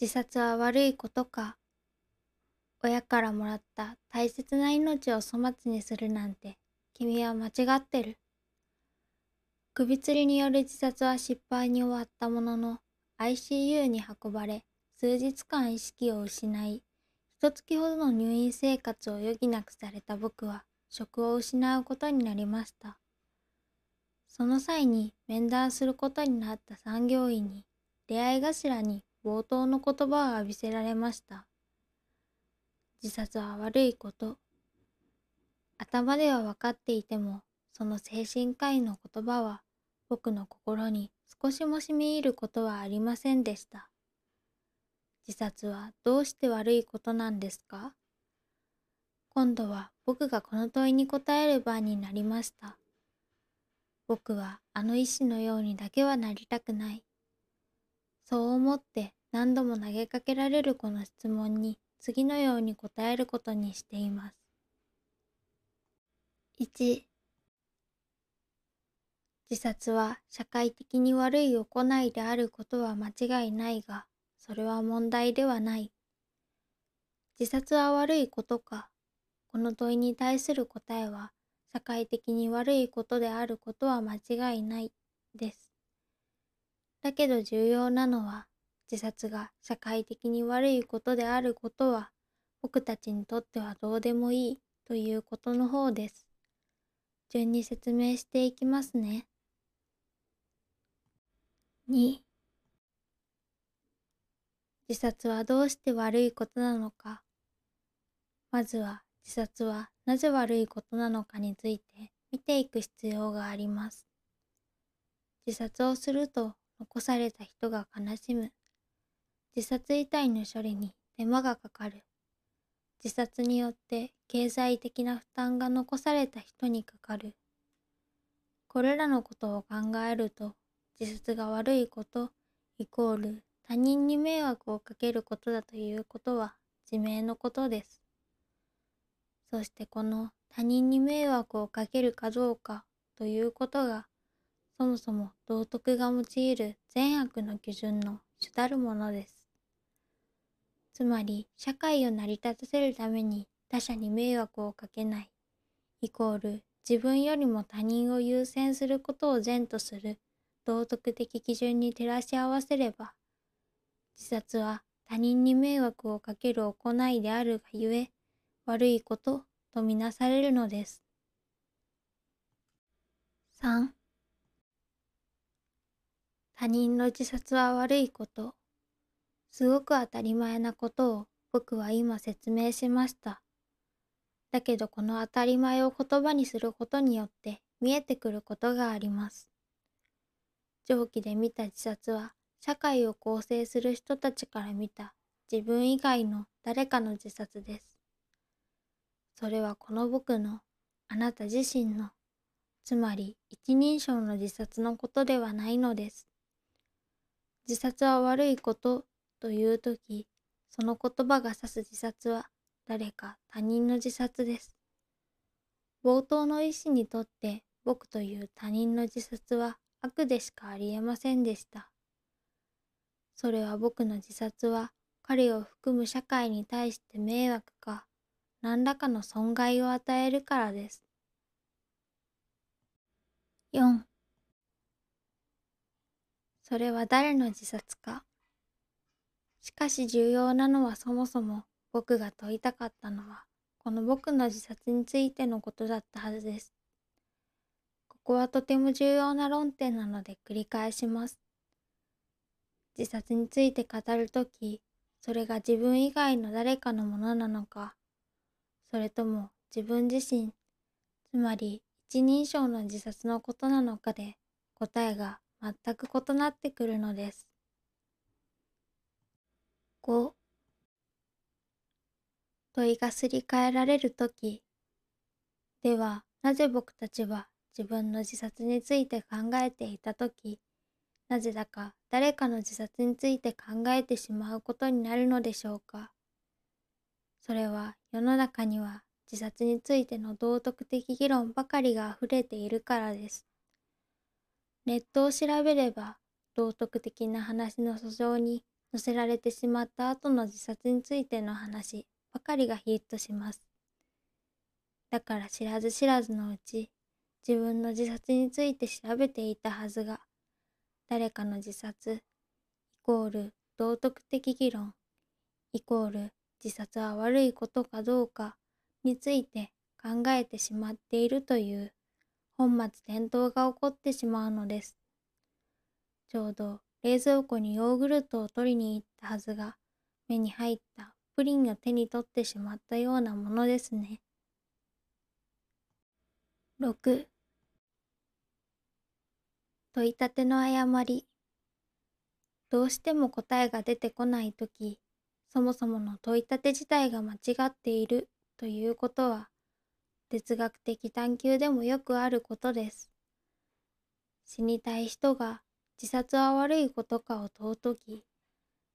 自殺は悪いことか。親からもらった大切な命を粗末にするなんて君は間違ってる。首吊りによる自殺は失敗に終わったものの ICU に運ばれ数日間意識を失い一月ほどの入院生活を余儀なくされた僕は職を失うことになりました。その際に面談することになった産業医に出会い頭に冒頭の言葉を浴びせられました。自殺は悪いこと。頭では分かっていても、その精神科医の言葉は僕の心に少しもしみ入ることはありませんでした。自殺はどうして悪いことなんですか？今度は僕がこの問いに答える番になりました。僕はあの医師のようにだけはなりたくない。そう思って何度も投げかけられるこの質問に次のように答えることにしています。1自殺は社会的に悪い行いであることは間違いないが、それは問題ではない。自殺は悪いことか。この問いに対する答えは、社会的に悪いことであることは間違いないです。だけど重要なのは、自殺が社会的に悪いことであることは、僕たちにとってはどうでもいいということの方です。順に説明していきますね。2自殺はどうして悪いことなのか。まずは自殺はなぜ悪いことなのかについて見ていく必要があります。自殺をすると残された人が悲しむ。自殺遺体の処理に手間がかかる。自殺によって経済的な負担が残された人にかかる。これらのことを考えると、自殺が悪いことイコール他人に迷惑をかけることだということは自明のことです。そしてこの他人に迷惑をかけるかどうかということがそもそも道徳が用いる善悪の基準の主たるものです。つまり、社会を成り立たせるために他者に迷惑をかけない、イコール自分よりも他人を優先することを善とする道徳的基準に照らし合わせれば、自殺は他人に迷惑をかける行いであるがゆえ、悪いこととみなされるのです。3他人の自殺は悪いこと。すごく当たり前なことを僕は今説明しました。だけどこの当たり前を言葉にすることによって見えてくることがあります。上記で見た自殺は社会を構成する人たちから見た自分以外の誰かの自殺です。それはこの僕の、あなた自身の、つまり一人称の自殺のことではないのです。自殺は悪いことというとき、その言葉が指す自殺は誰か他人の自殺です。冒頭の医師にとって僕という他人の自殺は悪でしかありえませんでした。それは僕の自殺は彼を含む社会に対して迷惑か何らかの損害を与えるからです。4それは誰の自殺か。しかし重要なのはそもそも僕が問いたかったのはこの僕の自殺についてのことだったはずです。ここはとても重要な論点なので繰り返します。自殺について語るとき、それが自分以外の誰かのものなのか、それとも自分自身、つまり一人称の自殺のことなのかで答えが全く異なってくるのです。5問いがすり替えられるとき、ではなぜ僕たちは自分の自殺について考えていたとき、なぜだか誰かの自殺について考えてしまうことになるのでしょうか。それは世の中には自殺についての道徳的議論ばかりが溢れているからです。ネットを調べれば道徳的な話の訴状に載せられてしまった後の自殺についての話ばかりがヒットします。だから知らず知らずのうち、自分の自殺について調べていたはずが、誰かの自殺、イコール道徳的議論、イコール自殺は悪いことかどうかについて考えてしまっているという本末転倒が起こってしまうのです。ちょうど冷蔵庫にヨーグルトを取りに行ったはずが目に入ったプリンを手に取ってしまったようなものですね。6問いたての誤りどうしても答えが出てこないときそもそもの問いたて自体が間違っているということは、哲学的探求でもよくあることです。死にたい人が自殺は悪いことかを問うとき、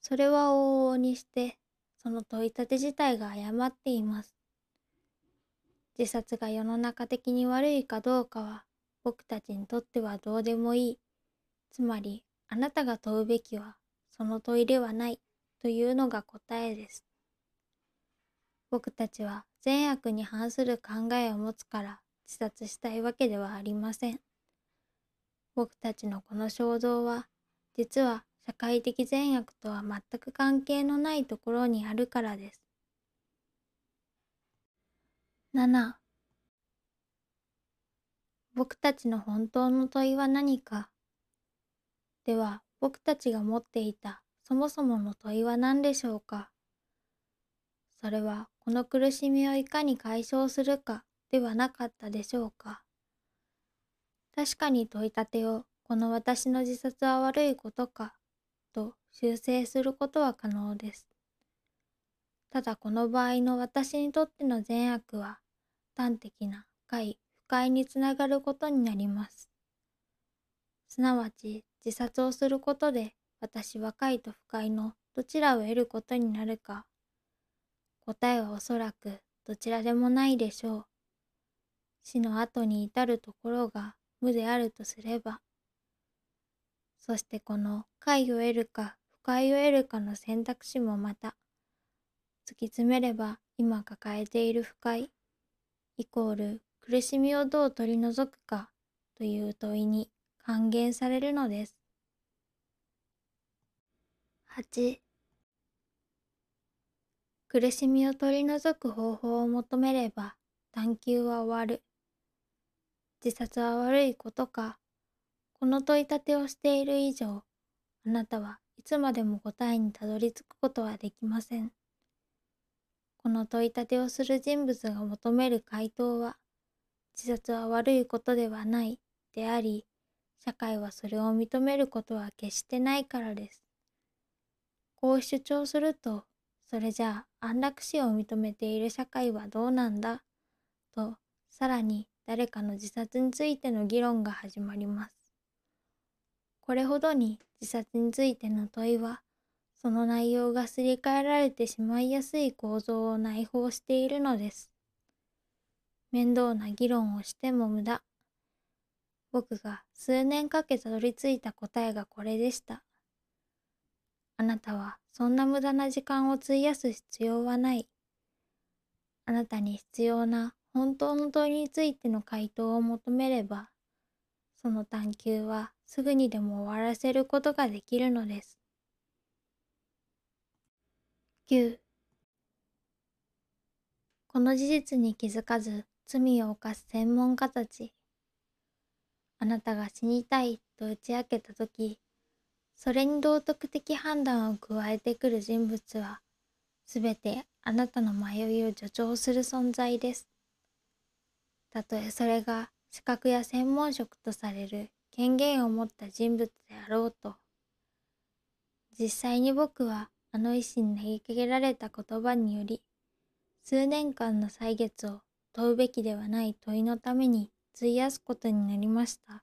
それは往々にして、その問いたて自体が誤っています。自殺が世の中的に悪いかどうかは、僕たちにとってはどうでもいい。つまり、あなたが問うべきは、その問いではない。というのが答えです。僕たちは善悪に反する考えを持つから自殺したいわけではありません。僕たちのこの衝動は実は社会的善悪とは全く関係のないところにあるからです。7僕たちの本当の問いは何か？では僕たちが持っていたそもそもの問いは何でしょうか？それはこの苦しみをいかに解消するかではなかったでしょうか確かに問いたてをこの私の自殺は悪いことかと修正することは可能です。ただこの場合の私にとっての善悪は端的な快不快につながることになります。すなわち自殺をすることで私は快と不快のどちらを得ることになるか。答えはおそらくどちらでもないでしょう。死の後に至るところが無であるとすれば。そしてこの快を得るか不快を得るかの選択肢もまた、突き詰めれば今抱えている不快、イコール苦しみをどう取り除くかという問いに還元されるのです。8苦しみを取り除く方法を求めれば探求は終わる。自殺は悪いことか。この問いたてをしている以上、あなたはいつまでも答えにたどり着くことはできません。この問いたてをする人物が求める回答は、自殺は悪いことではないであり、社会はそれを認めることは決してないからです。こう主張すると、それじゃあ安楽死を認めている社会はどうなんだ？と、さらに誰かの自殺についての議論が始まります。これほどに自殺についての問いは、その内容がすり替えられてしまいやすい構造を内包しているのです。面倒な議論をしても無駄。僕が数年かけたどり着いた答えがこれでした。あなたはそんな無駄な時間を費やす必要はない。あなたに必要な本当の問いについての回答を求めれば、その探求はすぐにでも終わらせることができるのです。9この事実に気づかず罪を犯す専門家たち。あなたが死にたいと打ち明けたとき、それに道徳的判断を加えてくる人物は、すべてあなたの迷いを助長する存在です。たとえそれが資格や専門職とされる権限を持った人物であろうと。実際に僕はあの医師に投げかけられた言葉により、数年間の歳月を問うべきではない問いのために費やすことになりました。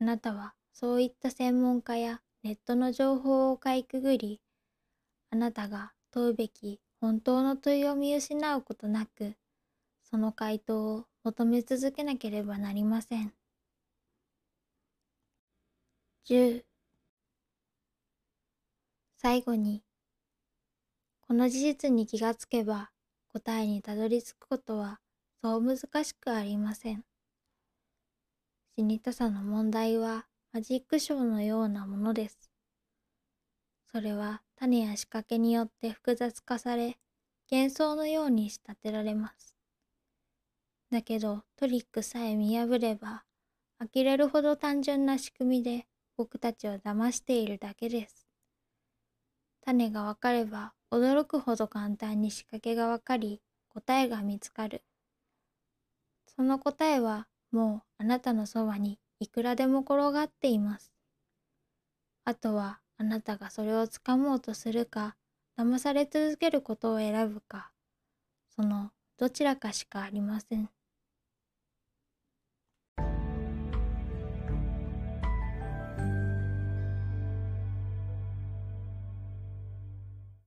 あなたはそういった専門家やネットの情報をかいくぐり、あなたが問うべき本当の問いを見失うことなく、その回答を求め続けなければなりません。10最後に、この事実に気がつけば答えにたどり着くことはそう難しくありません。死にたさの問題はマジックショーのようなものです。それは種や仕掛けによって複雑化され、幻想のように仕立てられます。だけどトリックさえ見破れば、呆れるほど単純な仕組みで僕たちを騙しているだけです。種がわかれば驚くほど簡単に仕掛けがわかり答えが見つかる。その答えはもうあなたのそばにいくらでも転がっています。あとはあなたがそれをつかもうとするか騙され続けることを選ぶかそのどちらかしかありません。